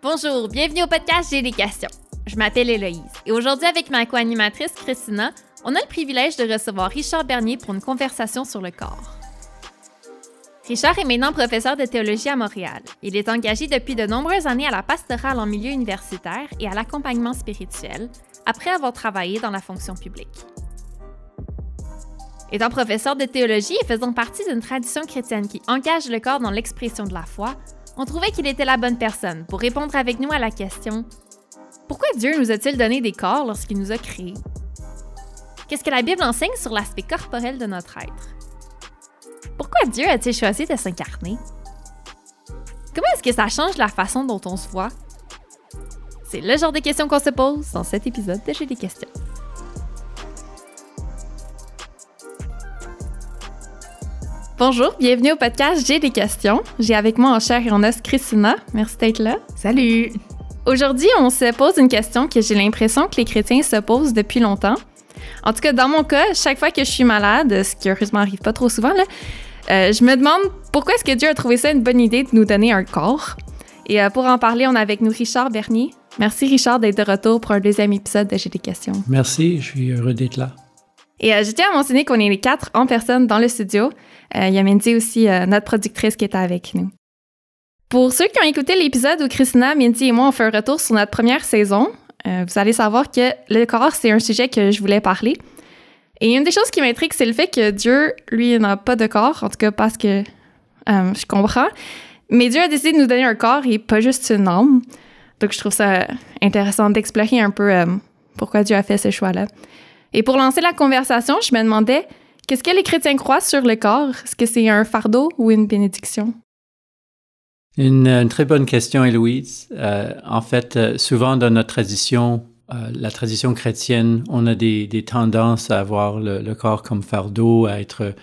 Bonjour, bienvenue au podcast J'ai des questions. Je m'appelle Héloïse et aujourd'hui avec ma co-animatrice Christina, on a le privilège de recevoir Richard Bernier pour une conversation sur le corps. Richard est maintenant professeur de théologie à Montréal. Il est engagé depuis de nombreuses années à la pastorale en milieu universitaire et à l'accompagnement spirituel, après avoir travaillé dans la fonction publique. Étant professeur de théologie et faisant partie d'une tradition chrétienne qui engage le corps dans l'expression de la foi, on trouvait qu'il était la bonne personne pour répondre avec nous à la question Pourquoi Dieu nous a-t-il donné des corps lorsqu'il nous a créés? Qu'est-ce que la Bible enseigne sur l'aspect corporel de notre être? Pourquoi Dieu a-t-il choisi de s'incarner? Comment est-ce que ça change la façon dont on se voit? C'est le genre de questions qu'on se pose dans cet épisode de J'ai des questions. Bonjour, bienvenue au podcast J'ai des questions. J'ai avec moi en chair et en os Christina. Merci d'être là. Salut! Aujourd'hui, on se pose une question que j'ai l'impression que les chrétiens se posent depuis longtemps. En tout cas, dans mon cas, chaque fois que je suis malade, ce qui heureusement arrive pas trop souvent, là, euh, je me demande pourquoi est-ce que Dieu a trouvé ça une bonne idée de nous donner un corps? Et euh, pour en parler, on a avec nous Richard Bernier. Merci Richard d'être de retour pour un deuxième épisode de J'ai des questions. Merci, je suis heureux d'être là. Et euh, je tiens à mentionner qu'on est les quatre en personne dans le studio. Euh, il y a Mindy aussi, euh, notre productrice, qui est avec nous. Pour ceux qui ont écouté l'épisode où Christina, Mindy et moi on fait un retour sur notre première saison, euh, vous allez savoir que le corps, c'est un sujet que je voulais parler. Et une des choses qui m'intrigue, c'est le fait que Dieu, lui, n'a pas de corps, en tout cas parce que je comprends. Mais Dieu a décidé de nous donner un corps et pas juste une âme. Donc je trouve ça intéressant d'explorer un peu pourquoi Dieu a fait ce choix-là. Et pour lancer la conversation, je me demandais Qu'est-ce que les chrétiens croient sur le corps? Est-ce que c'est un fardeau ou une bénédiction? Une, très bonne question, Héloïse. Euh, en fait, euh, souvent dans notre tradition, euh, la tradition chrétienne, on a des, tendances à voir le, corps comme fardeau, à être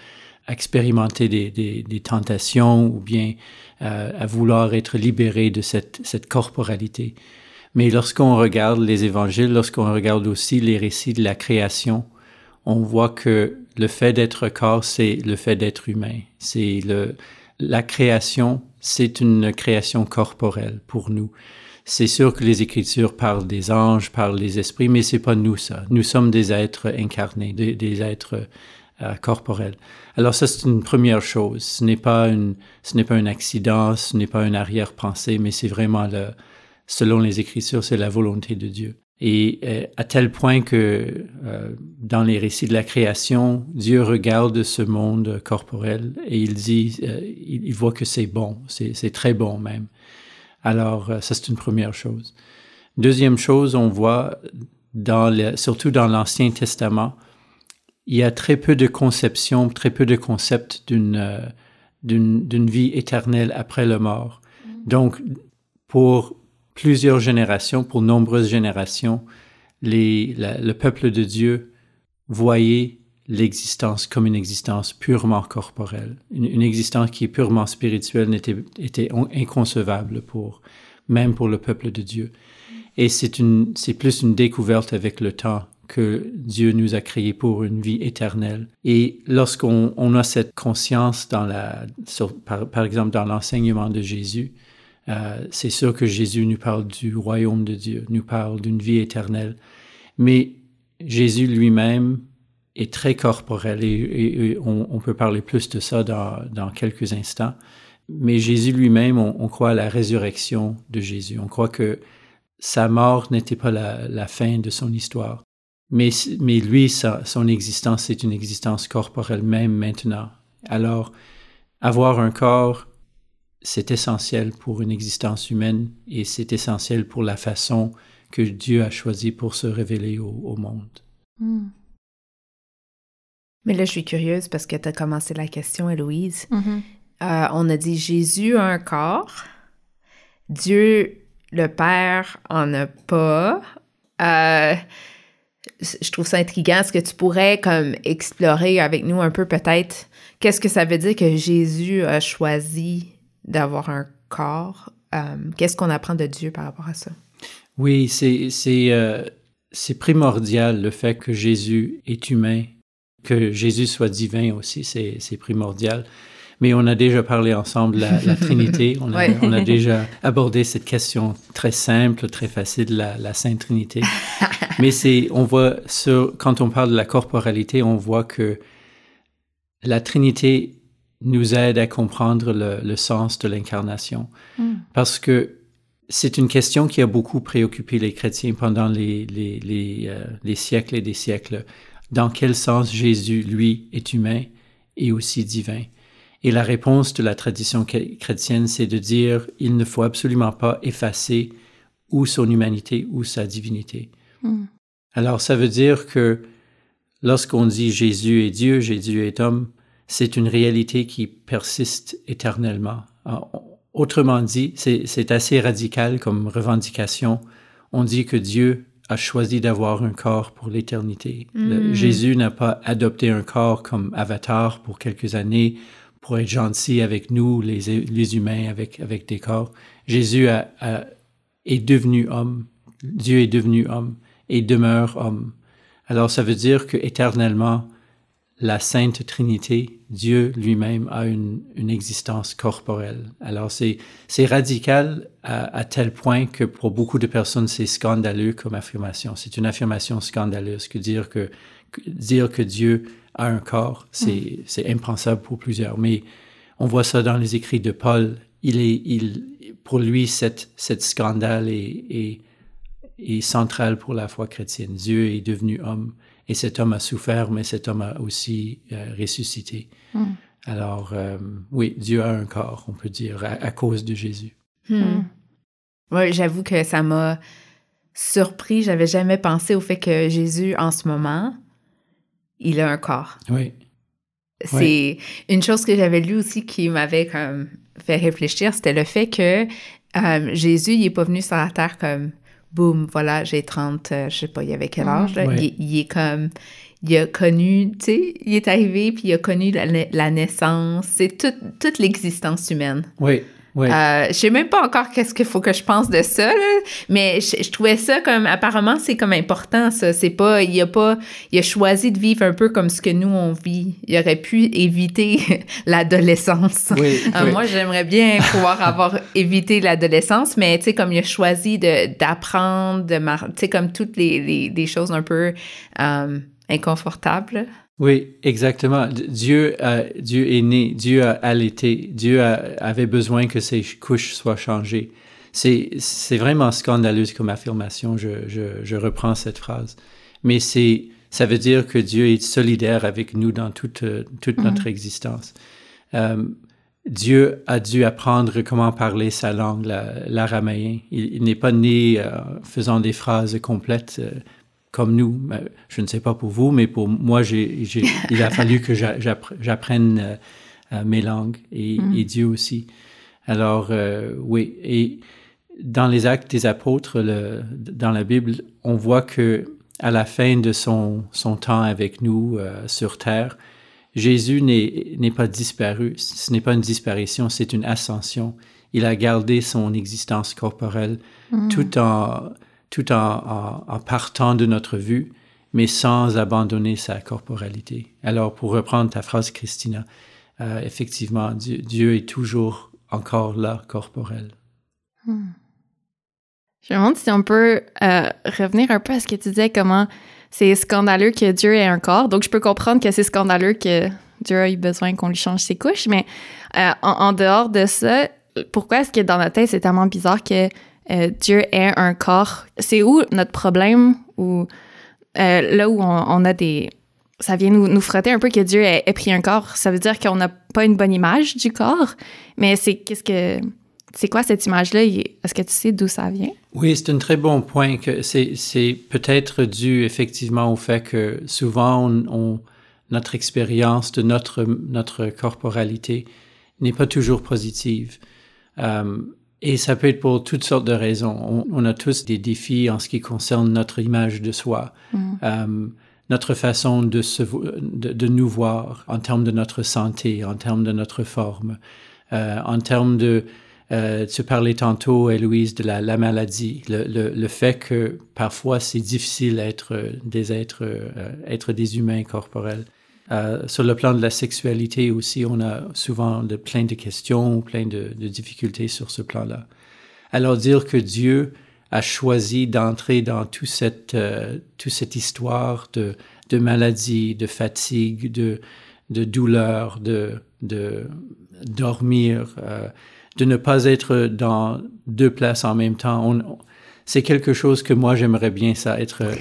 expérimenter des, tentations ou bien à vouloir être libéré de cette, cette corporalité. Mais lorsqu'on regarde les évangiles, lorsqu'on regarde aussi les récits de la création, on voit que le fait d'être corps, c'est le fait d'être humain. C'est le, la création, c'est une création corporelle pour nous. C'est sûr que les Écritures parlent des anges, parlent des esprits, mais c'est pas nous ça. Nous sommes des êtres incarnés, des, êtres euh, corporels. Alors ça c'est une première chose. Ce n'est pas une, ce n'est pas un accident, ce n'est pas une arrière-pensée, mais c'est vraiment le, selon les Écritures, c'est la volonté de Dieu. Et euh, à tel point que euh, dans les récits de la création, Dieu regarde ce monde corporel et il dit, euh, il, voit que c'est bon, c'est très bon même. Alors ça c'est une première chose. Deuxième chose, on voit dans surtout dans l'Ancien Testament, il y a très peu de conceptions, très peu de concepts d'une d'une vie éternelle après la mort. Mm. Donc pour plusieurs générations, pour nombreuses générations, le peuple de Dieu voyait l'existence comme une existence purement corporelle, une, existence qui est purement spirituelle n'était était inconcevable pour même pour le peuple de Dieu. Et c'est une c'est plus une découverte avec le temps que Dieu nous a créés pour une vie éternelle. Et lorsqu'on on a cette conscience dans la par exemple dans l'enseignement de Jésus, euh, c'est sûr que Jésus nous parle du royaume de Dieu, nous parle d'une vie éternelle. Mais Jésus lui-même est très corporel et, on, peut parler plus de ça dans, quelques instants. Mais Jésus lui-même, on, croit à la résurrection de Jésus. On croit que sa mort n'était pas la, fin de son histoire. Mais, mais lui, son existence, c'est une existence corporelle même maintenant. Alors, avoir un corps c'est essentiel pour une existence humaine et c'est essentiel pour la façon que Dieu a choisi pour se révéler au, monde. Hmm. Mais là, je suis curieuse parce que tu as commencé la question, Héloïse. Mm-hmm. Euh, on a dit Jésus a un corps, Dieu le Père en a pas. Euh, je trouve ça intriguant. Est-ce que tu pourrais comme explorer avec nous un peu peut-être qu'est-ce que ça veut dire que Jésus a choisi d'avoir un corps. Euh, qu'est-ce qu'on apprend de Dieu par rapport à ça? Oui, c'est euh, c'est primordial le fait que Jésus est humain, que Jésus soit divin aussi, c'est primordial. mais on a déjà parlé ensemble de la, Trinité. On a, on a, déjà abordé cette question très simple, très facile, la, la Sainte Trinité. mais c'est, on voit, sur, quand on parle de la corporalité, on voit que la Trinité nous aide à comprendre le, le sens de l'incarnation. Mm. Parce que c'est une question qui a beaucoup préoccupé les chrétiens pendant les, les, les, euh, les, siècles et des siècles. Dans quel sens Jésus, lui, est humain et aussi divin? Et la réponse de la tradition chrétienne, c'est de dire il ne faut absolument pas effacer ou son humanité ou sa divinité. Mm. Alors ça veut dire que lorsqu'on dit Jésus est Dieu, Jésus est homme, c'est une réalité qui persiste éternellement. Autrement dit, c'est assez radical comme revendication. On dit que Dieu a choisi d'avoir un corps pour l'éternité. Mm. Jésus n'a pas adopté un corps comme avatar pour quelques années pour être gentil avec nous, les, les humains, avec, avec des corps. Jésus a, est devenu homme. Dieu est devenu homme et demeure homme. Alors ça veut dire que éternellement, la Sainte Trinité, Dieu lui-même a une, une, existence corporelle. Alors c'est c'est radical à, tel point que pour beaucoup de personnes c'est scandaleux comme affirmation. C'est une affirmation scandaleuse que dire que, dire que Dieu a un corps, c'est mm. c'est impensable pour plusieurs. Mais on voit ça dans les écrits de Paul. Il est il pour lui cette cette scandale est, est, est central pour la foi chrétienne. Dieu est devenu homme et cet homme a souffert, mais cet homme a aussi euh, ressuscité. Hmm. Alors, euh, oui, Dieu a un corps, on peut dire, à, cause de Jésus. Hmm. Oui, j'avoue que ça m'a surpris. J'avais jamais pensé au fait que Jésus, en ce moment, il a un corps. Oui. C'est une chose que j'avais lue aussi qui m'avait comme fait réfléchir, c'était le fait que euh, Jésus, il est pas venu sur la terre comme boum, voilà, j'ai 30, euh, je sais pas, il y avait quel âge, il, est comme, il a connu, tu sais, il est arrivé, puis il a connu la, naissance, c'est toute l'existence humaine. Oui, oui. Euh, je sais même pas encore qu'est-ce qu'il faut que je pense de ça, mais je, trouvais ça comme apparemment c'est comme important ça. C'est pas il a pas il a choisi de vivre un peu comme ce que nous on vit. Il aurait pu éviter l'adolescence. Euh, moi j'aimerais bien pouvoir avoir évité l'adolescence, mais tu sais comme il a choisi de d'apprendre, de tu sais comme toutes les, les, choses un peu euh, inconfortables. Oui, exactement. Dieu, Dieu est né, Dieu a allaité, Dieu avait besoin que ses couches soient changées. C'est, c'est vraiment scandaleux comme affirmation, je, je, je reprends cette phrase. Mais c'est, ça veut dire que Dieu est solidaire avec nous dans toute, toute notre mhm. existence. Euh, Dieu a dû apprendre comment parler sa langue, l'araméen. il, n'est pas né euh, faisant des phrases complètes. Euh, comme nous. Je ne sais pas pour vous, mais pour moi, j'ai, il a fallu que j'apprenne euh, euh, mes langues mm. et, Dieu aussi. Alors, euh, oui. Et dans les actes des apôtres, le, dans la Bible, on voit que à la fin de son, son temps avec nous sur terre, Jésus n'est, n'est pas disparu. Ce n'est pas une disparition, c'est une ascension. Il a gardé son existence corporelle mm. tout en tout en, partant de notre vue, mais sans abandonner sa corporalité. Alors, pour reprendre ta phrase, Christina, euh, effectivement, Dieu, est toujours encore là, corporel. Hmm. Je me demande si on peut euh, revenir un peu à ce que tu disais, comment c'est scandaleux que Dieu ait un corps. Donc, je peux comprendre que c'est scandaleux que Dieu ait besoin qu'on lui change ses couches, mais euh, en, dehors de ça, pourquoi est-ce que dans notre tête, c'est tellement bizarre que euh, Dieu est un corps. C'est où notre problème ou euh, là où on, a des... Ça vient nous, nous frotter un peu que Dieu ait, pris un corps. Ça veut dire qu'on n'a pas une bonne image du corps, mais c'est qu'est-ce que... C'est quoi cette image-là? Est-ce que tu sais d'où ça vient? Oui, c'est un très bon point. C'est peut-être dû effectivement au fait que souvent, notre expérience de notre, notre corporalité n'est pas toujours positive. Euh, et ça peut être pour toutes sortes de raisons. On, a tous des défis en ce qui concerne notre image de soi, mm. euh, notre façon de, se, de, nous voir en termes de notre santé, en termes de notre forme, euh, en termes de... Euh, tu parlais tantôt, Héloïse, de la, la maladie, le, le, le, fait que parfois c'est difficile d'être des êtres, être des humains corporels. Euh, sur le plan de la sexualité aussi, on a souvent plein de questions, plein de, difficultés sur ce plan-là. Alors dire que Dieu a choisi d'entrer dans toute cette, euh, toute cette histoire de, de maladie, de fatigue, de, de douleur, de, de dormir, euh, de ne pas être dans deux places en même temps. C'est quelque chose que moi j'aimerais bien ça être euh,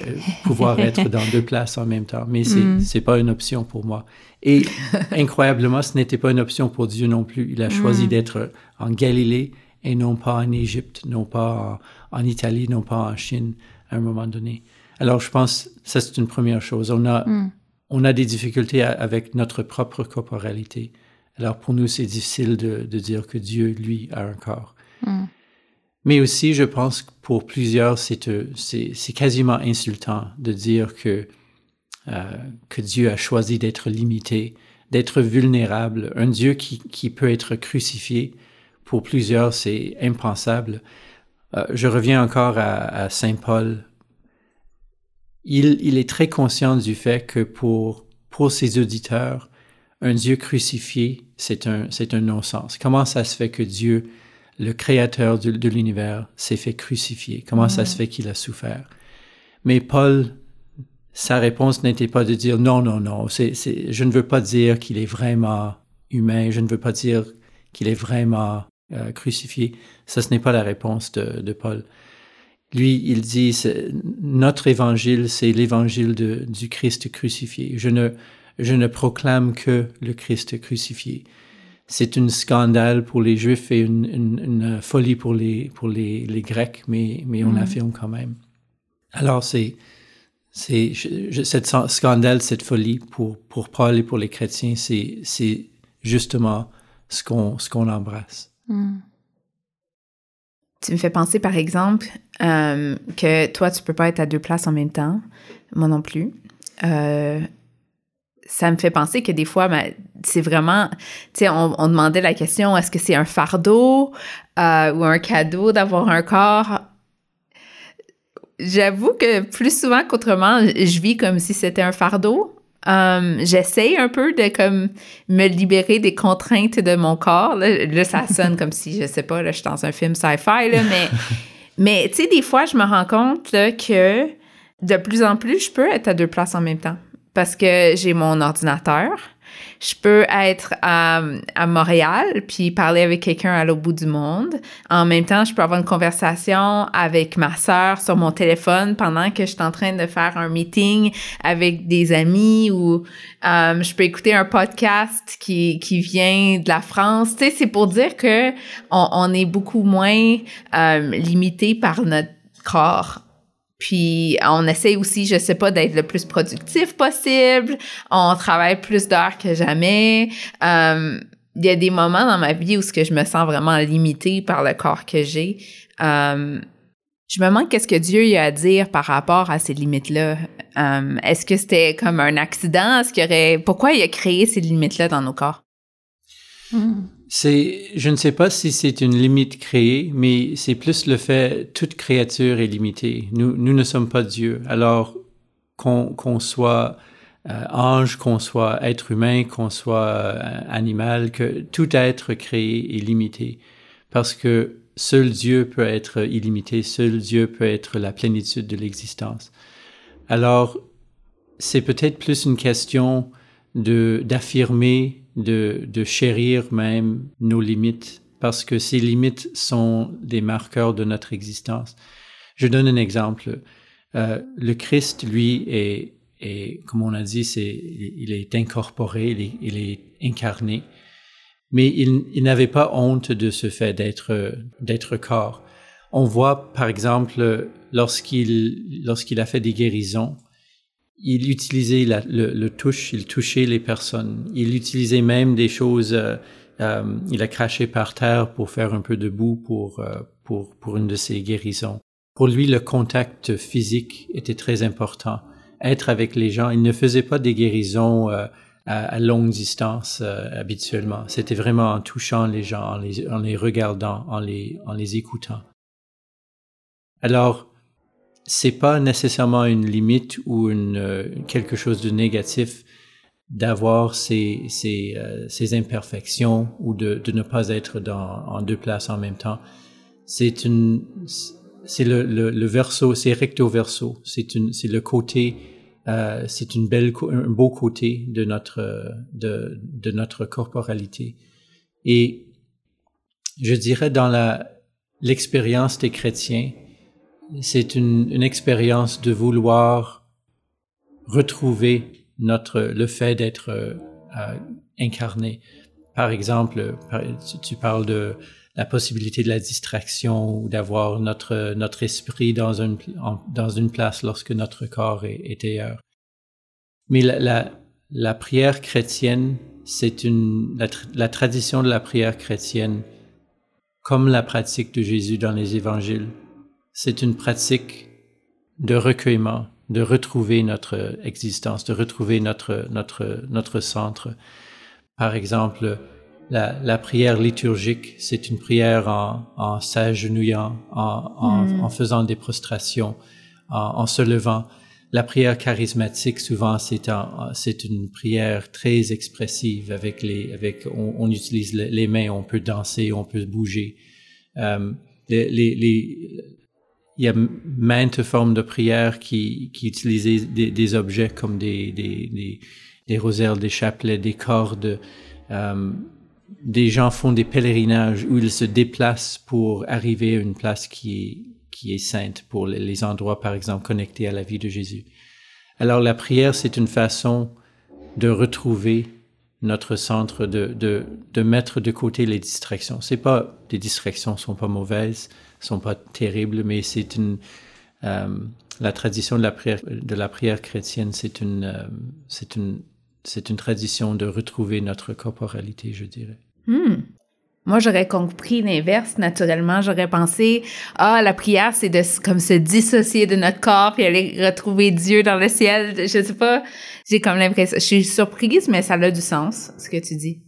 pouvoir être dans deux places en même temps. Mais c'est mm. c'est pas une option pour moi. Et incroyablement ce n'était pas une option pour Dieu non plus. Il a choisi mm. d'être en Galilée et non pas en Égypte non pas en, Italie non pas en Chine à un moment donné. Alors je pense ça c'est une première chose. On a mm. on a des difficultés avec notre propre corporalité. Alors pour nous c'est difficile de, de, dire que Dieu lui a un corps mais aussi, je pense que pour plusieurs, c'est quasiment insultant de dire que, euh, que Dieu a choisi d'être limité, d'être vulnérable. Un Dieu qui, peut être crucifié, pour plusieurs, c'est impensable. Euh, je reviens encore à, Saint Paul. Il, est très conscient du fait que pour, ses auditeurs, un Dieu crucifié, c'est un non-sens. Comment ça se fait que Dieu le créateur de, l'univers s'est fait crucifier. Comment ça se fait qu'il a souffert? Mais Paul, sa réponse n'était pas de dire non, non, non, c'est, je ne veux pas dire qu'il est vraiment humain, je ne veux pas dire qu'il est vraiment euh, crucifié. Ça, ce n'est pas la réponse de, de Paul. Lui, il dit, notre évangile, c'est l'évangile du Christ crucifié. Je ne, je ne proclame que le Christ crucifié c'est un scandale pour les Juifs et une, une, folie pour les, pour les, les Grecs, mais, mais on mm. affirme quand même. Alors, c'est, cette scandale, cette folie pour, pour Paul et pour les chrétiens, c'est, justement ce qu'on, qu'on embrasse. Mm. Tu me fais penser, par exemple, euh, que toi, tu peux pas être à deux places en même temps, moi non plus. Euh, ça me fait penser que des fois, ben, c'est vraiment, tu sais, on, on, demandait la question, est-ce que c'est un fardeau euh, ou un cadeau d'avoir un corps? J'avoue que plus souvent qu'autrement, je vis comme si c'était un fardeau. Um, J'essaye un peu de comme me libérer des contraintes de mon corps. Là, ça sonne comme si, je sais pas, là, je suis dans un film sci-fi, mais, mais tu sais, des fois, je me rends compte que de plus en plus, je peux être à deux places en même temps parce que j'ai mon ordinateur. Je peux être à, à Montréal puis parler avec quelqu'un à l'autre bout du monde. En même temps, je peux avoir une conversation avec ma sœur sur mon téléphone pendant que je suis en train de faire un meeting avec des amis ou euh, je peux écouter un podcast qui, qui vient de la France. Tu sais, c'est pour dire que on, on est beaucoup moins euh, limité par notre corps puis on essaie aussi, je sais pas, d'être le plus productif possible. On travaille plus d'heures que jamais. Euh, il y a des moments dans ma vie où ce que je me sens vraiment limitée par le corps que j'ai. Euh, je me demande qu'est-ce que Dieu y a à dire par rapport à ces limites-là. Euh, est-ce que c'était comme un accident? Est-ce qu'il aurait... Pourquoi il a créé ces limites-là dans nos corps? Hmm. Je ne sais pas si c'est une limite créée, mais c'est plus le fait toute créature est limitée. Nous, nous ne sommes pas Dieu. Alors qu'on, qu'on soit euh, ange, qu'on soit être humain, qu'on soit euh, animal, que tout être créé est limité, parce que seul Dieu peut être illimité, seul Dieu peut être la plénitude de l'existence. Alors c'est peut-être plus une question de d'affirmer de, de chérir même nos limites, parce que ces limites sont des marqueurs de notre existence. Je donne un exemple. Euh, le Christ, lui, est, est, comme on a dit, c'est, il est incorporé, il est, il est incarné, mais il, il n'avait pas honte de ce fait d'être, d'être corps. On voit, par exemple, lorsqu'il, lorsqu'il a fait des guérisons, il utilisait le, le, touche, il touchait les personnes. Il utilisait même des choses. Euh, euh, il a craché par terre pour faire un peu de boue pour euh, pour pour une de ses guérisons. Pour lui, le contact physique était très important. Être avec les gens, il ne faisait pas des guérisons à, à, longue distance habituellement. C'était vraiment en touchant les gens, en les, en les regardant, en les en les écoutant. Alors, c'est pas nécessairement une limite ou une, euh, quelque chose de négatif d'avoir ces, ces, euh, ces, imperfections ou de, de, ne pas être dans, en deux places en même temps. C'est une, c'est le, le, le, verso, c'est recto verso. C'est une, c'est le côté, euh, c'est une belle, un beau côté de notre, de, de notre corporalité. Et je dirais dans la, l'expérience des chrétiens, c'est une, une expérience de vouloir retrouver notre le fait d'être euh, incarné. Par exemple, tu parles de la possibilité de la distraction ou d'avoir notre notre esprit dans une dans une place lorsque notre corps est, est ailleurs. Mais la, la, la prière chrétienne, c'est une la, tradition de la prière chrétienne, comme la pratique de Jésus dans les évangiles, c'est une pratique de recueillement, de retrouver notre existence, de retrouver notre, notre, notre centre. Par exemple, la, la prière liturgique, c'est une prière en, en s'agenouillant, en, en, mm. en, faisant des prostrations, en, se levant. La prière charismatique, souvent, c'est c'est une prière très expressive avec les, avec, on, on utilise les mains, on peut danser, on peut bouger. Euh, les, les, il y a maintes formes de prière qui, qui utilisaient des, des objets comme des, des, des, des, rosaires, des chapelets, des cordes. Euh, des gens font des pèlerinages où ils se déplacent pour arriver à une place qui est, qui est sainte, pour les endroits, par exemple, connectés à la vie de Jésus. Alors la prière, c'est une façon de retrouver notre centre, de, de, de mettre de côté les distractions. C'est pas, les distractions sont pas mauvaises, sont pas terribles, mais c'est une euh, la tradition de la prière de la prière chrétienne, c'est une euh, c'est une c'est une tradition de retrouver notre corporalité, je dirais. Hmm. Moi, j'aurais compris l'inverse, naturellement. J'aurais pensé, ah, la prière, c'est de comme se dissocier de notre corps puis aller retrouver Dieu dans le ciel. Je sais pas, j'ai comme l'impression, je suis surprise, mais ça a du sens, ce que tu dis.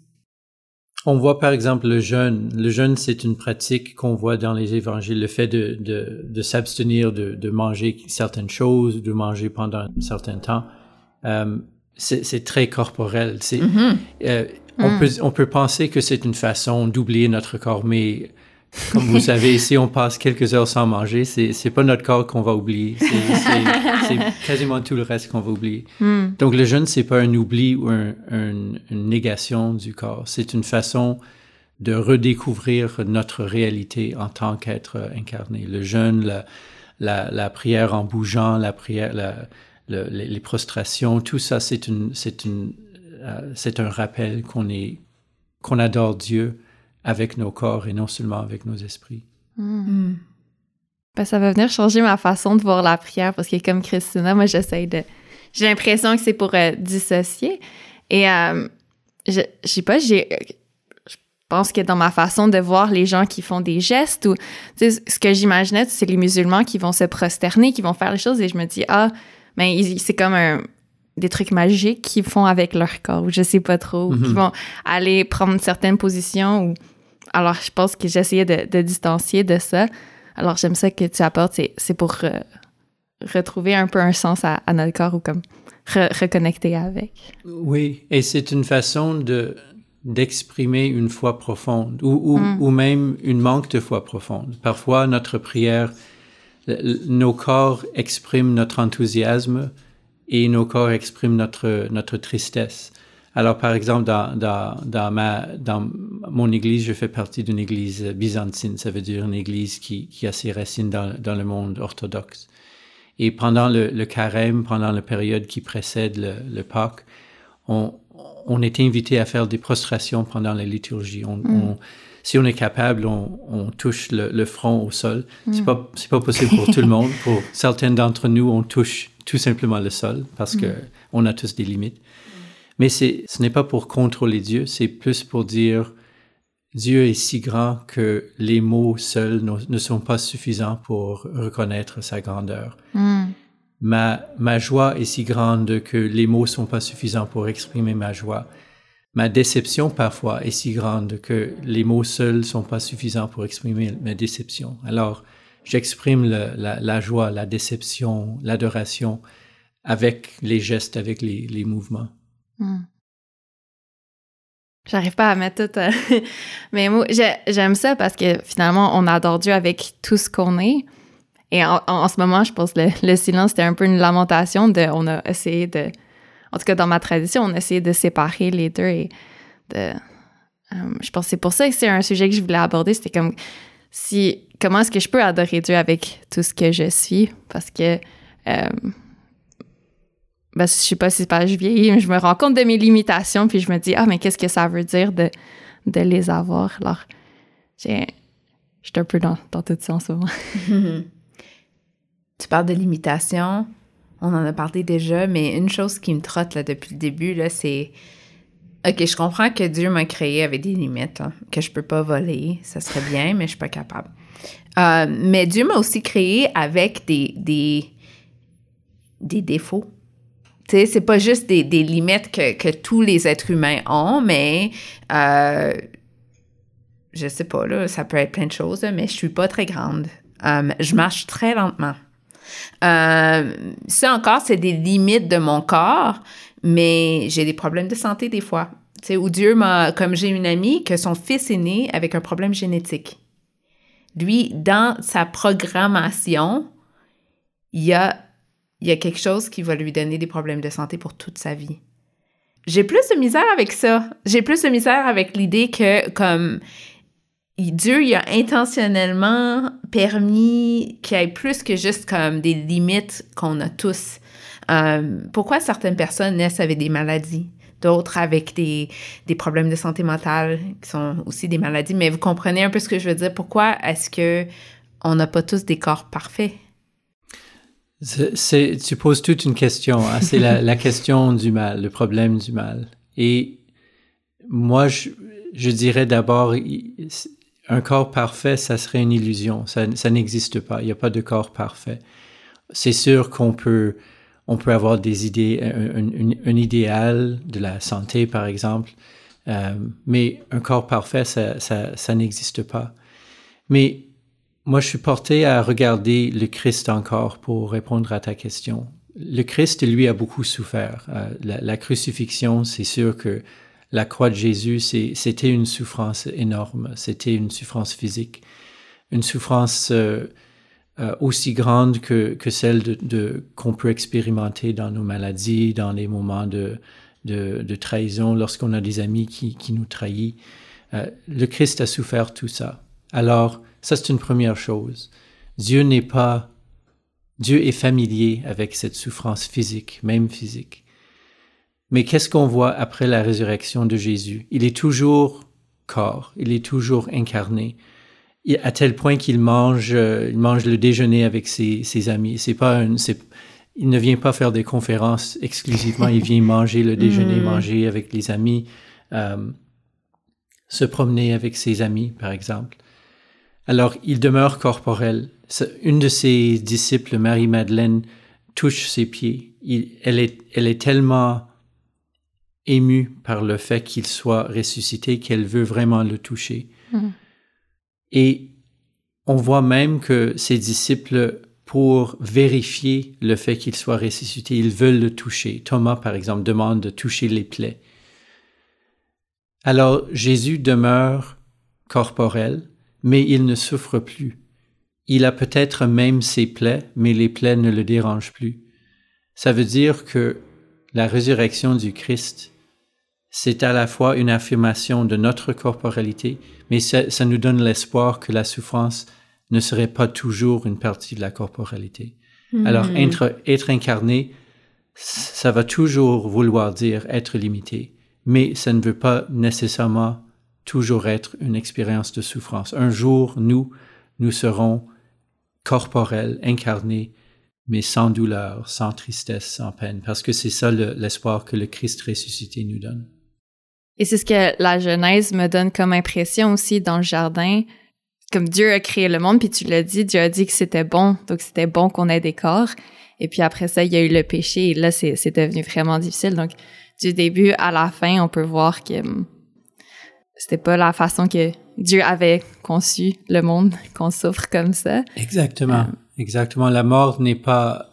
On voit par exemple le jeûne. Le jeûne, c'est une pratique qu'on voit dans les évangiles, le fait de, de, de s'abstenir de, de, manger certaines choses, de manger pendant un certain temps. Euh, c'est très corporel. C'est, mm-hmm. euh, on, mm. peut, on peut penser que c'est une façon d'oublier notre corps, mais comme vous savez, si on passe quelques heures sans manger, c'est c'est pas notre corps qu'on va oublier, c'est quasiment tout le reste qu'on va oublier. Hmm. Donc le jeûne c'est pas un oubli ou un, une négation du corps, c'est une façon de redécouvrir notre réalité en tant qu'être incarné. Le jeûne, la, la, la, prière en bougeant, la prière, la, les, les, prostrations, tout ça c'est une c'est une euh, c'est un rappel qu'on est qu'on adore Dieu avec nos corps et non seulement avec nos esprits. Hmm. Ben, ça va venir changer ma façon de voir la prière parce que comme Christina, moi j'essaie de... J'ai l'impression que c'est pour euh, dissocier. Et euh, je, je sais pas, j'ai... Je pense que dans ma façon de voir les gens qui font des gestes ou ce que j'imaginais, c'est les musulmans qui vont se prosterner, qui vont faire les choses et je me dis ah, mais ben, c'est comme un des trucs magiques qu'ils font avec leur corps, ou je sais pas trop, ou qui mm-hmm. vont aller prendre certaines positions ou alors, je pense que j'essayais de, de, distancier de ça. Alors, j'aime ça que tu apportes, c'est pour euh, retrouver un peu un sens à, notre corps ou comme reconnecter avec. Oui, et c'est une façon de d'exprimer une foi profonde ou, ou, mm. ou, même une manque de foi profonde. Parfois, notre prière, nos corps expriment notre enthousiasme et nos corps expriment notre, notre tristesse. Alors, par exemple, dans, dans, dans, ma, dans mon église, je fais partie d'une église byzantine. Ça veut dire une église qui, qui a ses racines dans, dans le monde orthodoxe. Et pendant le, le, carême, pendant la période qui précède le, le Pâques, on, on est invité à faire des prostrations pendant la liturgie. On, mm. on, si on est capable, on, on touche le, le, front au sol. Mm. C'est pas c'est pas possible pour tout le monde. Pour certains d'entre nous, on touche tout simplement le sol parce mm. que on a tous des limites. Mais c'est, ce n'est pas pour contrôler Dieu, c'est plus pour dire Dieu est si grand que les mots seuls ne, sont pas suffisants pour reconnaître sa grandeur. Mm. Ma, ma joie est si grande que les mots sont pas suffisants pour exprimer ma joie. Ma déception parfois est si grande que les mots seuls sont pas suffisants pour exprimer ma déception. Alors, j'exprime la, la, joie, la déception, l'adoration avec les gestes, avec les, les mouvements. Hmm. J'arrive pas à mettre tout mes mots. J'aime ça parce que finalement, on adore Dieu avec tout ce qu'on est. Et en, ce moment, je pense que le, silence, c'était un peu une lamentation de. On a essayé de. En tout cas, dans ma tradition, on a essayé de séparer les deux et de. Euh, je pense que c'est pour ça que c'est un sujet que je voulais aborder. C'était comme si. Comment est-ce que je peux adorer Dieu avec tout ce que je suis? Parce que. Euh, ben, je sais pas si c'est pas je vieillis, mais je me rends compte de mes limitations, puis je me dis, ah, mais qu'est-ce que ça veut dire de, de les avoir? Alors, je suis un peu dans, dans tout ça en ce moment. tu parles de limitations, on en a parlé déjà, mais une chose qui me trotte là, depuis le début, là, c'est OK, je comprends que Dieu m'a créé avec des limites, hein, que je peux pas voler, ça serait bien, mais je suis pas capable. Euh, mais Dieu m'a aussi créé avec des, des, des défauts. C'est pas juste des, limites que, tous les êtres humains ont, mais euh, je sais pas, là, ça peut être plein de choses, mais je suis pas très grande. Euh, je marche très lentement. Euh, ça encore, c'est des limites de mon corps, mais j'ai des problèmes de santé des fois. Tu sais, où Dieu m'a, comme j'ai une amie, que son fils est né avec un problème génétique. Lui, dans sa programmation, il y a il y a quelque chose qui va lui donner des problèmes de santé pour toute sa vie. J'ai plus de misère avec ça. J'ai plus de misère avec l'idée que, comme, Dieu, il a intentionnellement permis qu'il y ait plus que juste comme des limites qu'on a tous. Euh, pourquoi certaines personnes naissent avec des maladies, d'autres avec des, problèmes de santé mentale qui sont aussi des maladies, mais vous comprenez un peu ce que je veux dire. Pourquoi est-ce que on n'a pas tous des corps parfaits? Tu poses toute une question. Hein. C'est la, question du mal, le problème du mal. Et moi, je, dirais d'abord, un corps parfait, ça serait une illusion. Ça, n'existe pas. Il n'y a pas de corps parfait. C'est sûr qu'on peut, on peut avoir des idées, un, idéal de la santé, par exemple, euh, mais un corps parfait, ça, ça n'existe pas. Mais moi, je suis porté à regarder le Christ encore pour répondre à ta question. Le Christ, lui, a beaucoup souffert. Euh, la, crucifixion, c'est sûr que la croix de Jésus, c'était une souffrance énorme. C'était une souffrance physique, une souffrance euh, euh, aussi grande que, celle qu'on peut expérimenter dans nos maladies, dans les moments de, de, trahison, lorsqu'on a des amis qui, qui nous trahissent. le Christ a souffert tout ça. Alors, ça, c'est une première chose. Dieu n'est pas, Dieu est familier avec cette souffrance physique, même physique. Mais qu'est-ce qu'on voit après la résurrection de Jésus? Il est toujours corps, il est toujours incarné, à tel point qu'il mange, euh, il mange le déjeuner avec ses, ses amis. C'est pas un, il ne vient pas faire des conférences exclusivement, il vient manger le déjeuner, mm. manger avec les amis, euh, se promener avec ses amis, par exemple. Alors, il demeure corporel. Une de ses disciples, Marie-Madeleine, touche ses pieds. elle, est, elle est tellement émue par le fait qu'il soit ressuscité qu'elle veut vraiment le toucher. Mm-hmm. Et on voit même que ses disciples, pour vérifier le fait qu'il soit ressuscité, ils veulent le toucher. Thomas, par exemple, demande de toucher les plaies. Alors Jésus demeure corporel, mais il ne souffre plus. Il a peut-être même ses plaies, mais les plaies ne le dérangent plus. Ça veut dire que la résurrection du Christ, c'est à la fois une affirmation de notre corporalité, mais ça, nous donne l'espoir que la souffrance ne serait pas toujours une partie de la corporalité. Hmm. Alors, être, être incarné, ça va toujours vouloir dire être limité, mais ça ne veut pas nécessairement toujours être une expérience de souffrance. Un jour, nous, nous serons corporels, incarnés, mais sans douleur, sans tristesse, sans peine, parce que c'est ça l'espoir que le Christ ressuscité nous donne. Et c'est ce que la Genèse me donne comme impression aussi dans le jardin. Comme Dieu a créé le monde, puis tu l'as dit, Dieu a dit que c'était bon, donc c'était bon qu'on ait des corps. Et puis après ça, il y a eu le péché, et là, c'est devenu vraiment difficile. Donc, du début à la fin, on peut voir que hum, c'était pas la façon que Dieu avait conçu le monde, qu'on souffre comme ça. Exactement. Euh, Exactement. La mort n'est pas,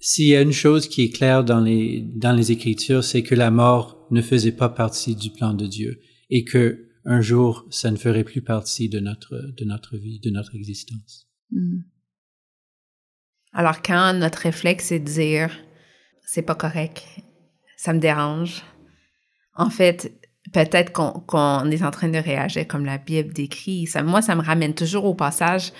s'il y a une chose qui est claire dans les, dans les Écritures, c'est que la mort ne faisait pas partie du plan de Dieu et que un jour, ça ne ferait plus partie de notre, de notre vie, de notre existence. Hmm. Alors, quand notre réflexe est de dire, c'est pas correct, ça me dérange, en fait, peut-être qu'on est en train de réagir comme la Bible décrit. Ça, moi, ça me ramène toujours au passage.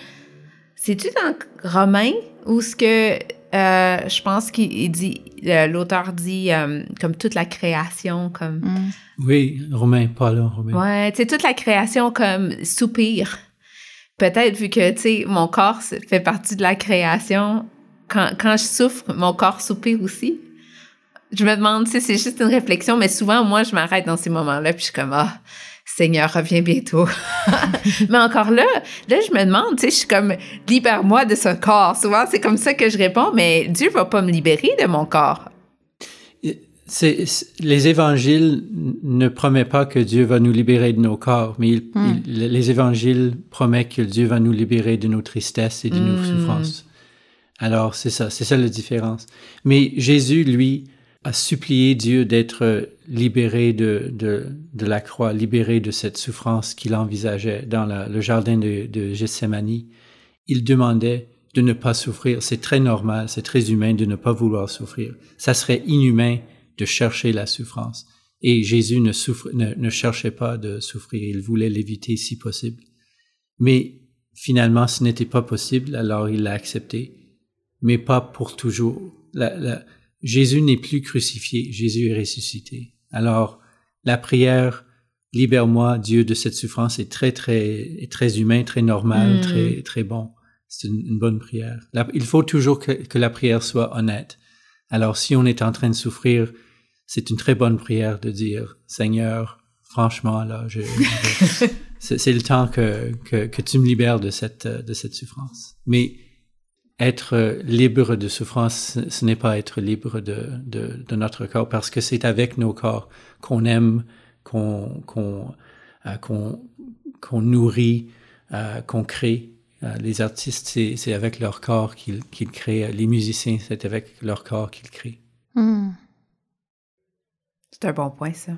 C'est-tu dans Romain où ce que euh, je pense qu'il dit, l'auteur dit euh, comme toute la création, comme. Mm. Oui, Romain, pas là, Romain. Ouais, tu sais, toute la création comme soupir. Peut-être vu que, tu sais, mon corps fait partie de la création, quand, quand je souffre, mon corps soupire aussi. Je me demande, sais, c'est juste une réflexion, mais souvent, moi, je m'arrête dans ces moments-là, puis je suis comme, ah, Seigneur, reviens bientôt. mais encore là, là, je me demande, tu sais, je suis comme, libère-moi de ce corps. Souvent, c'est comme ça que je réponds, mais Dieu va pas me libérer de mon corps. C'est, les évangiles ne promettent pas que Dieu va nous libérer de nos corps, mais hmm. les évangiles promettent que Dieu va nous libérer de nos tristesses et de nos hmm. souffrances. Alors, c'est ça, c'est ça la différence. Mais Jésus, lui, a supplié Dieu d'être libéré de, de, de, la croix, libéré de cette souffrance qu'il envisageait dans le jardin de, de Gethsemane. Il demandait de ne pas souffrir. C'est très normal, c'est très humain de ne pas vouloir souffrir. Ça serait inhumain de chercher la souffrance. Et Jésus ne, souffre, ne, ne cherchait pas de souffrir, il voulait l'éviter si possible. Mais finalement, ce n'était pas possible, alors il l'a accepté, mais pas pour toujours. Jésus n'est plus crucifié, Jésus est ressuscité. Alors, la prière, libère-moi, Dieu, de cette souffrance est très, très, très humain, très normal, hmm. très, très bon. C'est une, bonne prière. il faut toujours que, la prière soit honnête. Alors, si on est en train de souffrir, c'est une très bonne prière de dire, Seigneur, franchement, là, je, c'est le temps que, que, que, tu me libères de cette, de cette souffrance. Mais être libre de souffrance, ce n'est pas être libre de, de, de, notre corps, parce que c'est avec nos corps qu'on aime, qu'on qu'on euh, qu'on nourrit, euh, qu'on crée. Euh, les artistes, c'est avec leur corps qu'ils qu'ils créent. Les musiciens, c'est avec leur corps qu'ils créent. Hmm. C'est un bon point, ça.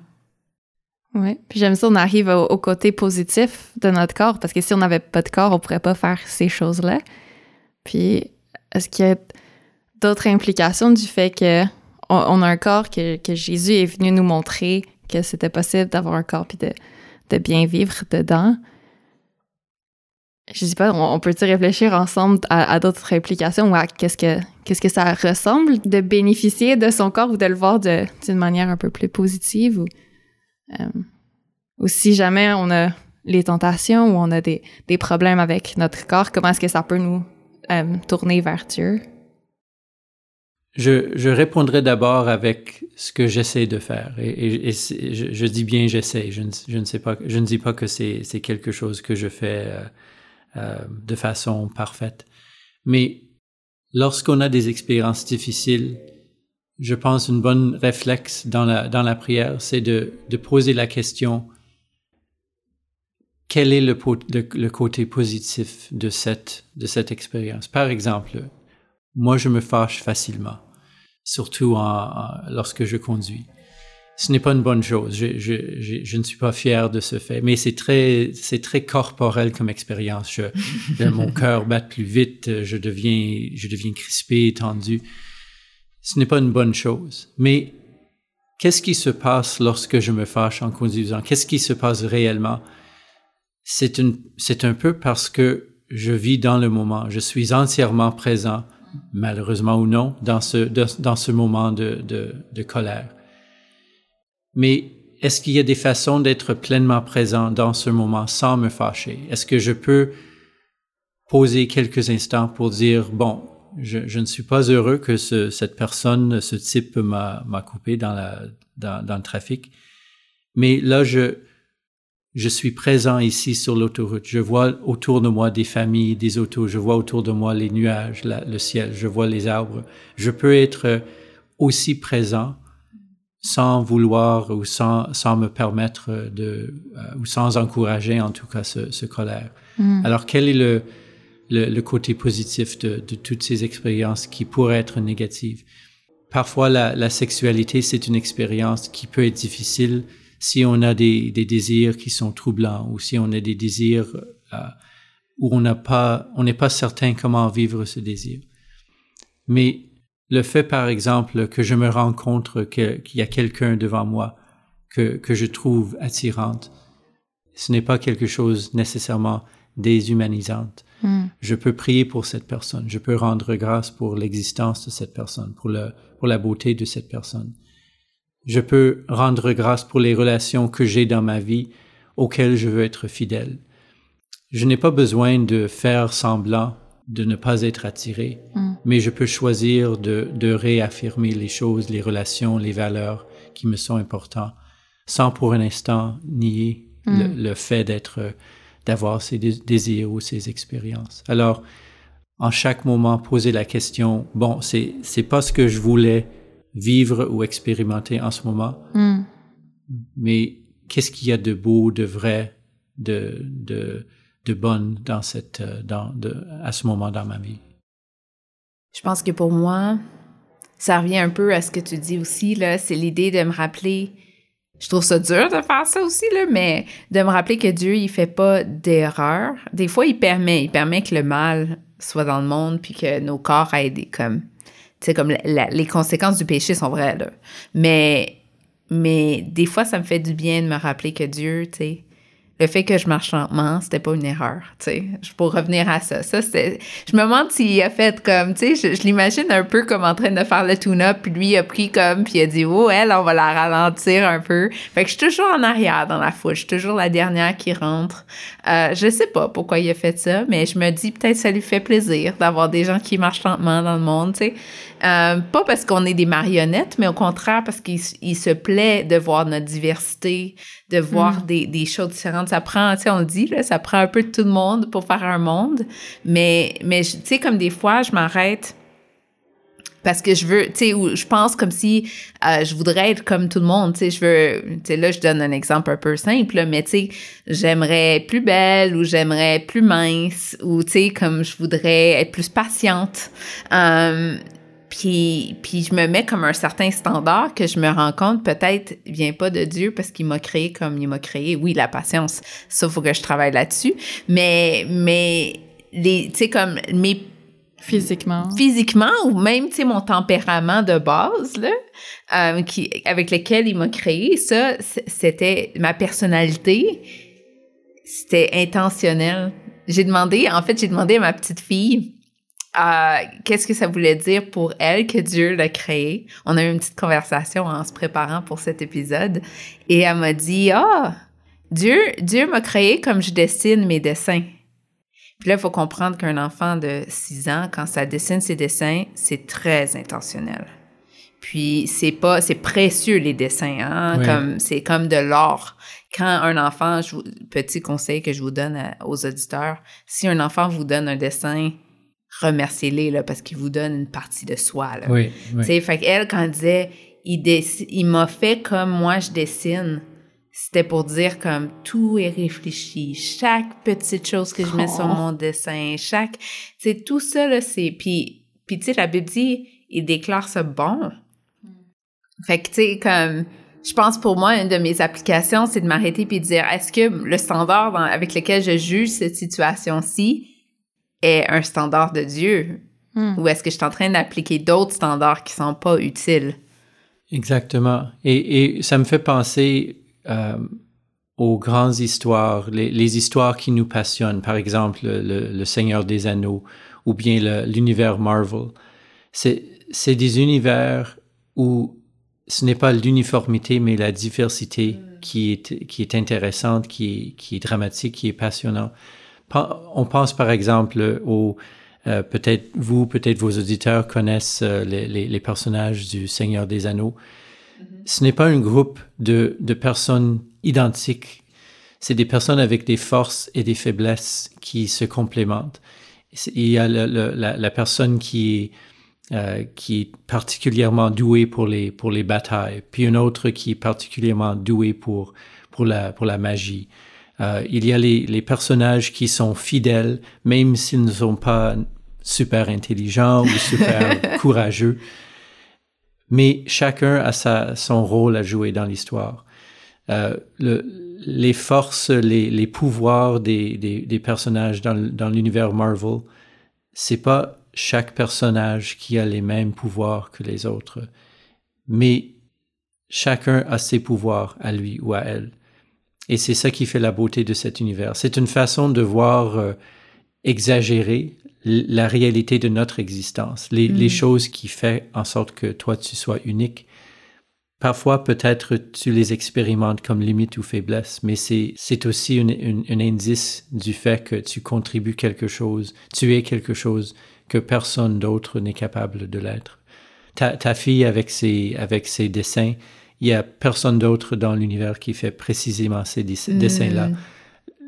Oui, puis j'aime ça, on arrive au, au, côté positif de notre corps, parce que si on n'avait pas de corps, on pourrait pas faire ces choses-là. Puis, est-ce qu'il y a d'autres implications du fait que on, a un corps que, Jésus est venu nous montrer que c'était possible d'avoir un corps puis de, de, bien vivre dedans? Je sais pas, on, peut-tu réfléchir ensemble à, d'autres implications ou à qu'est-ce que, qu'est-ce que ça ressemble de bénéficier de son corps ou de le voir d'une manière un peu plus positive ou, euh, ou si jamais on a les tentations ou on a des, des problèmes avec notre corps, comment est-ce que ça peut nous euh, tourner vers Dieu? Je, répondrai d'abord avec ce que j'essaie de faire. Et, je, dis bien j'essaie. Je ne, je ne dis pas que c'est, quelque chose que je fais euh, euh, de façon parfaite. Mais lorsqu'on a des expériences difficiles, je pense une bonne réflexe dans la, prière, c'est de poser la question quel est le, le, côté positif de cette, de cette expérience? Par exemple, moi, je me fâche facilement, surtout en, lorsque je conduis. Ce n'est pas une bonne chose. Je, je, je, je, ne suis pas fier de ce fait, mais c'est très, c'est très corporel comme expérience. Mon cœur bat plus vite, je deviens, je deviens crispé, tendu. Ce n'est pas une bonne chose. Mais qu'est-ce qui se passe lorsque je me fâche en conduisant? Qu'est-ce qui se passe réellement? C'est c'est un peu parce que je vis dans le moment. Je suis entièrement présent, malheureusement ou non, dans ce, dans ce moment de, de, colère. Mais est-ce qu'il y a des façons d'être pleinement présent dans ce moment sans me fâcher? Est-ce que je peux poser quelques instants pour dire, bon, je, ne suis pas heureux que ce, cette personne, ce type m'a coupé dans, la, dans, dans le trafic, mais là, je, je suis présent ici sur l'autoroute. Je vois autour de moi des familles, des autos. Je vois autour de moi les nuages, le ciel. Je vois les arbres. Je peux être aussi présent sans vouloir ou sans, sans me permettre de, euh, ou sans encourager en tout cas ce, ce colère. Hmm. Alors quel est le, le, côté positif de, toutes ces expériences qui pourraient être négatives? Parfois, la, sexualité, c'est une expérience qui peut être difficile si on a des, désirs qui sont troublants ou si on a des désirs euh, où on n'a pas, on n'est pas certain comment vivre ce désir. Mais le fait, par exemple, que je me rencontre qu'il y a quelqu'un devant moi que, que je trouve attirante, ce n'est pas quelque chose nécessairement déshumanisante. Hmm. Je peux prier pour cette personne. Je peux rendre grâce pour l'existence de cette personne, pour, le, pour la beauté de cette personne. Je peux rendre grâce pour les relations que j'ai dans ma vie auxquelles je veux être fidèle. Je n'ai pas besoin de faire semblant de ne pas être attiré, hmm. mais je peux choisir de, de réaffirmer les choses, les relations, les valeurs qui me sont importantes, sans pour un instant nier le, hmm. le, fait d'être d'avoir ces désirs ou ces expériences. Alors, en chaque moment, poser la question, bon, c'est, c'est pas ce que je voulais vivre ou expérimenter en ce moment, hmm. mais qu'est-ce qu'il y a de beau, de vrai, de, de, de bon dans cette, euh, dans, de, à ce moment dans ma vie? Je pense que pour moi, ça revient un peu à ce que tu dis aussi, là, c'est l'idée de me rappeler je trouve ça dur de faire ça aussi, là, mais de me rappeler que Dieu, il fait pas d'erreur. Des fois, il permet, il permet que le mal soit dans le monde, puis que nos corps aient des, comme, sais, comme les conséquences du péché sont vraies, là. Mais, mais des fois, ça me fait du bien de me rappeler que Dieu, tu sais, le fait que je marche lentement, c'était pas une erreur, tu sais. Pour revenir à ça, ça c'est, je me demande s'il a fait comme, tu sais, je, l'imagine un peu comme en train de faire le tune-up, puis lui il a pris comme, puis il a dit, oh elle, on va la ralentir un peu. Fait que je suis toujours en arrière dans la foule, je suis toujours la dernière qui rentre. Euh, je sais pas pourquoi il a fait ça, mais je me dis peut-être ça lui fait plaisir d'avoir des gens qui marchent lentement dans le monde, tu sais. Euh, pas parce qu'on est des marionnettes, mais au contraire parce qu'il se plaît de voir notre diversité, de voir mm. des, des, choses différentes. Ça prend, tu sais, on le dit, ça prend un peu de tout le monde pour faire un monde. Mais, mais tu sais, comme des fois, je m'arrête parce que je veux, tu sais, je pense comme si euh, je voudrais être comme tout le monde, tu sais, je veux, tu sais, là, je donne un exemple un peu simple, mais tu sais, j'aimerais plus belle ou j'aimerais plus mince ou, tu sais, comme je voudrais être plus patiente. Euh, puis, puis je me mets comme un certain standard que je me rends compte peut-être vient pas de Dieu parce qu'il m'a créé comme il m'a créé. Oui, la patience, ça faut que je travaille là-dessus. Mais mais les tu sais comme mes physiquement physiquement ou même tu sais mon tempérament de base là euh, qui avec lequel il m'a créé ça c'était ma personnalité c'était intentionnel. J'ai demandé en fait j'ai demandé à ma petite fille qu'est-ce que ça voulait dire pour elle que Dieu l'a créé. On a eu une petite conversation en se préparant pour cet épisode et elle m'a dit ah Dieu Dieu m'a créé comme je dessine mes dessins. Puis là, il faut comprendre qu'un enfant de 6 ans, quand ça dessine ses dessins, c'est très intentionnel. Puis c'est pas, c'est précieux les dessins, hein? Comme c'est comme de l'or. Quand un enfant, petit conseil que je vous donne aux auditeurs, si un enfant vous donne un dessin remerciez-les là, parce qu'ils vous donnent une partie de soi. Là. Oui, oui. Fait qu'elle, quand elle disait il, il m'a fait comme moi je dessine, c'était pour dire comme tout est réfléchi, chaque petite chose que je mets sur oh. mon dessin, chaque, c'est tout ça là, c'est puis puis tu sais la Bible dit il déclare ça bon. Hmm. Fait que tu sais comme je pense pour moi une de mes applications c'est de m'arrêter puis de dire est-ce que le standard avec lequel je juge cette situation-ci est un standard de Dieu? Hmm. Ou est-ce que je suis en train d'appliquer d'autres standards qui sont pas utiles? Exactement. Et, et ça me fait penser euh, aux grandes histoires, les, les, histoires qui nous passionnent, par exemple le, le Seigneur des Anneaux ou bien l'univers Marvel. C'est des univers où ce n'est pas l'uniformité, mais la diversité qui, est, qui est intéressante, qui qui est dramatique, qui est passionnante on pense par exemple au euh, peut-être vous, peut-être vos auditeurs connaissent euh, les, personnages du Seigneur des Anneaux. Mm-hmm. Ce n'est pas un groupe de, personnes identiques. C'est des personnes avec des forces et des faiblesses qui se complémentent. Il y a la, personne qui est, euh, qui est particulièrement douée pour les, pour les batailles, puis une autre qui est particulièrement douée pour, pour, la, pour la magie. Euh, il y a les, les, personnages qui sont fidèles, même s'ils ne sont pas super intelligents ou super courageux. Mais chacun a sa, son rôle à jouer dans l'histoire. Euh, le, les forces, les, les pouvoirs des, des, des, personnages dans, dans l'univers Marvel, c'est pas chaque personnage qui a les mêmes pouvoirs que les autres, mais chacun a ses pouvoirs à lui ou à elle. Et c'est ça qui fait la beauté de cet univers. C'est une façon de voir euh, exagérer la réalité de notre existence, les, les, mm. choses qui font en sorte que toi, tu sois unique. Parfois, peut-être, tu les expérimentes comme limite ou faiblesse, mais c'est aussi un indice du fait que tu contribues quelque chose, tu es quelque chose que personne d'autre n'est capable de l'être. Ta, ta, fille, avec ses, avec ses dessins, il y a personne d'autre dans l'univers qui fait précisément ces mm. dessins-là.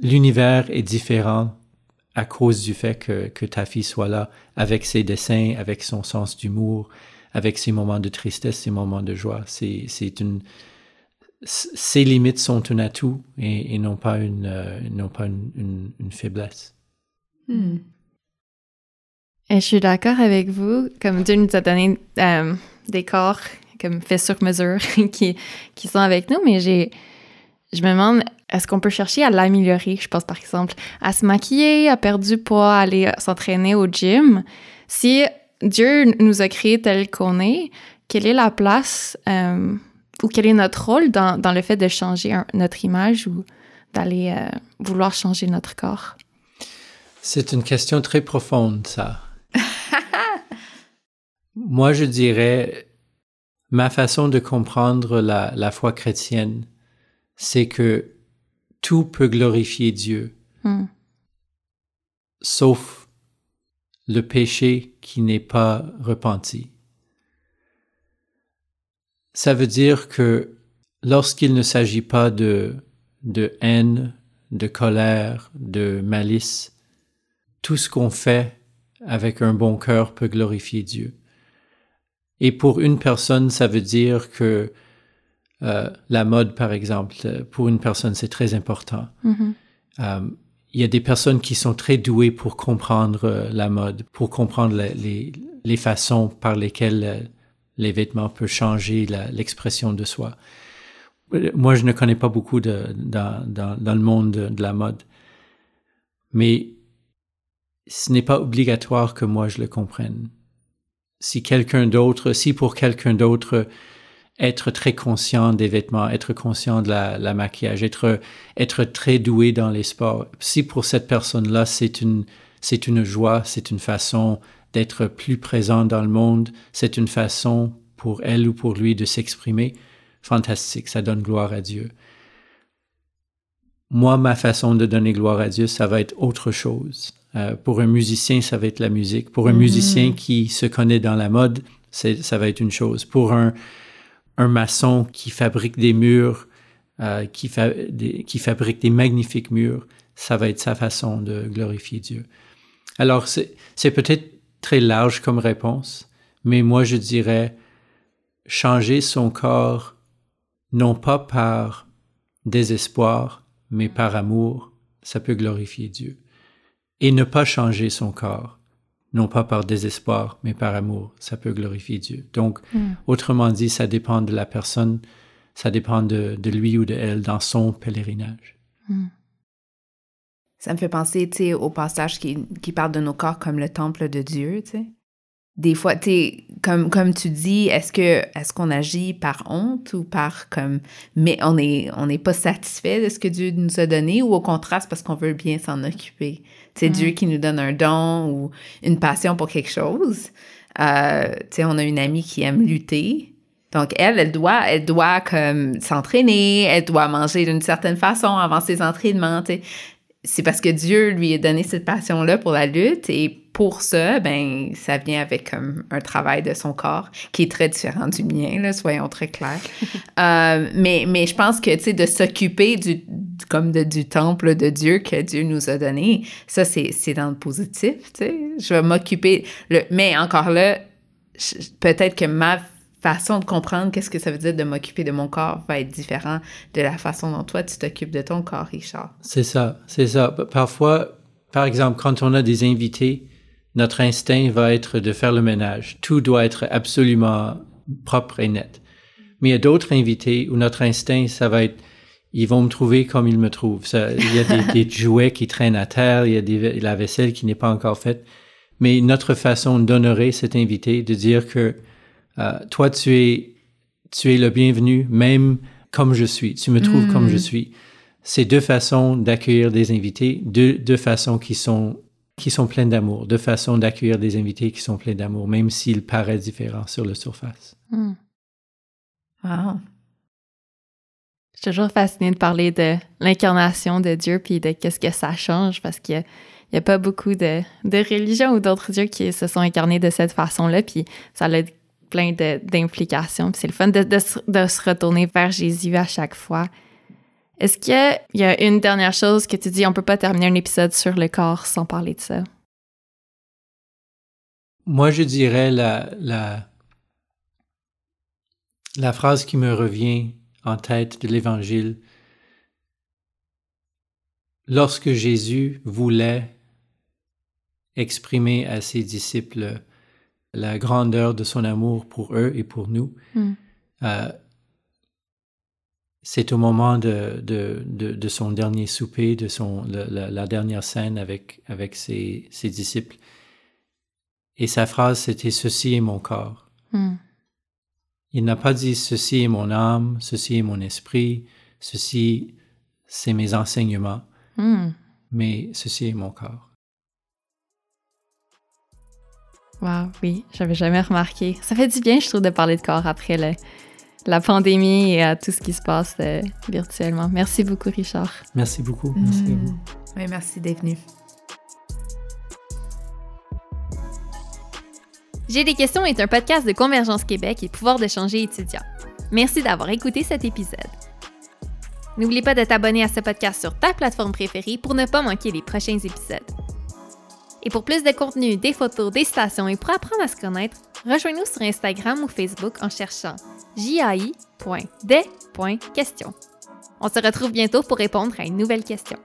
L'univers est différent à cause du fait que, que, ta fille soit là avec ses dessins, avec son sens d'humour, avec ses moments de tristesse, ses moments de joie. C'est, une, ses limites sont un atout et, et non pas une, euh, non pas une, une, faiblesse. Mm. Et je suis d'accord avec vous. Comme Dieu nous a donné euh, des corps comme fait sur mesure qui, qui sont avec nous, mais j'ai, je me demande, est-ce qu'on peut chercher à l'améliorer? Je pense par exemple à se maquiller, à perdre du poids, à aller s'entraîner au gym. Si Dieu nous a créés tel qu'on est, quelle est la place euh, ou quel est notre rôle dans, dans le fait de changer notre image ou d'aller euh, vouloir changer notre corps? C'est une question très profonde, ça. Moi, je dirais, ma façon de comprendre la, la foi chrétienne, c'est que tout peut glorifier Dieu, mm. sauf le péché qui n'est pas repenti. Ça veut dire que lorsqu'il ne s'agit pas de, de haine, de colère, de malice, tout ce qu'on fait avec un bon cœur peut glorifier Dieu. Et pour une personne, ça veut dire que euh, la mode, par exemple, pour une personne, c'est très important. Mm-hmm. Euh, il y a des personnes qui sont très douées pour comprendre euh, la mode, pour comprendre les, les, façons par lesquelles les vêtements peuvent changer l'expression de soi. Moi, je ne connais pas beaucoup de, dans, dans, dans, le monde de, de la mode, mais ce n'est pas obligatoire que moi je le comprenne si quelqu'un d'autre, si pour quelqu'un d'autre, être très conscient des vêtements, être conscient de la, maquillage, être, être très doué dans les sports, si pour cette personne-là, c'est une, c'est une joie, c'est une façon d'être plus présent dans le monde, c'est une façon pour elle ou pour lui de s'exprimer, fantastique, ça donne gloire à Dieu. Moi, ma façon de donner gloire à Dieu, ça va être autre chose. Euh, pour un musicien, ça va être la musique. Pour un musicien qui se connaît dans la mode, ça va être une chose. Pour un, un maçon qui fabrique des murs, euh, qui, qui fabrique des magnifiques murs, ça va être sa façon de glorifier Dieu. Alors, c'est peut-être très large comme réponse, mais moi, je dirais changer son corps, non pas par désespoir, mais par amour, ça peut glorifier Dieu et ne pas changer son corps, non pas par désespoir, mais par amour, ça peut glorifier Dieu. Donc, mm. autrement dit, ça dépend de la personne, ça dépend de, lui ou de elle dans son pèlerinage. Mm. Ça me fait penser, tu sais, au passage qui, qui parle de nos corps comme le temple de Dieu, tu sais des fois, tu comme, comme tu dis, est-ce que est-ce qu'on agit par honte ou par comme mais on est on n'est pas satisfait de ce que Dieu nous a donné ou au contraire parce qu'on veut bien s'en occuper? C'est Dieu qui nous donne un don ou une passion pour quelque chose. Euh, tu sais, on a une amie qui aime lutter. Donc elle, elle doit, elle doit comme s'entraîner, elle doit manger d'une certaine façon avant ses entraînements. C'est parce que Dieu lui a donné cette passion-là pour la lutte et pour ça, ben, ça vient avec un travail de son corps qui est très différent du mien, là, soyons très clairs. euh, mais, mais je pense que, tu sais, de s'occuper du, comme de, du temple de Dieu que Dieu nous a donné, ça, c'est, c'est dans le positif, tu sais. Je vais m'occuper, le, mais encore là, peut-être que ma façon de comprendre qu'est-ce que ça veut dire de m'occuper de mon corps va être différent de la façon dont toi, tu t'occupes de ton corps, Richard. C'est ça, c'est ça. Parfois, par exemple, quand on a des invités, notre instinct va être de faire le ménage. Tout doit être absolument propre et net. Mais il y a d'autres invités où notre instinct, ça va être, ils vont me trouver comme ils me trouvent. Ça, il y a des, jouets qui traînent à terre, il y a des, la vaisselle qui n'est pas encore faite. Mais notre façon d'honorer cet invité, de dire que euh, toi, tu es, tu es le bienvenu, même comme je suis. Tu me trouves comme je mm. suis. C'est deux façons d'accueillir des invités, deux, deux façons qui sont qui sont pleines d'amour, deux façons d'accueillir des invités qui sont pleins d'amour, même s'ils paraissent différents sur la surface. Mm. Wow. Je suis toujours fascinée de parler de l'incarnation de Dieu puis de qu'est-ce que ça change parce qu'il n'y a, pas beaucoup de, de religions ou d'autres dieux qui se sont incarnés de cette façon-là, puis ça a plein d'implications. C'est le fun de, de, se retourner vers Jésus à chaque fois. Est-ce qu'il y a une dernière chose que tu dis, on peut pas terminer un épisode sur le corps sans parler de ça? Moi, je dirais la, la, la phrase qui me revient en tête de l'Évangile. Lorsque Jésus voulait exprimer à ses disciples la grandeur de son amour pour eux et pour nous. Hmm. Euh, c'est au moment de, de, de, son dernier souper, de son, la, dernière scène avec, avec ses, ses, disciples. Et sa phrase, c'était Ceci est mon corps. Hmm. Il n'a pas dit Ceci est mon âme, ceci est mon esprit, ceci, c'est mes enseignements, hmm. mais ceci est mon corps. Wow, oui, j'avais jamais remarqué. Ça fait du bien, je trouve, de parler de corps après la pandémie et à tout ce qui se passe euh, virtuellement. Merci beaucoup, Richard. Merci beaucoup. Merci à vous. Oui, merci d'être venu. J'ai des questions est un podcast de Convergence Québec et pouvoir d'échanger étudiants. Merci d'avoir écouté cet épisode. N'oublie pas de t'abonner à ce podcast sur ta plateforme préférée pour ne pas manquer les prochains épisodes. Et pour plus de contenu, des photos, des stations et pour apprendre à se connaître, rejoins-nous sur Instagram ou Facebook en cherchant jai.des.question. On se retrouve bientôt pour répondre à une nouvelle question.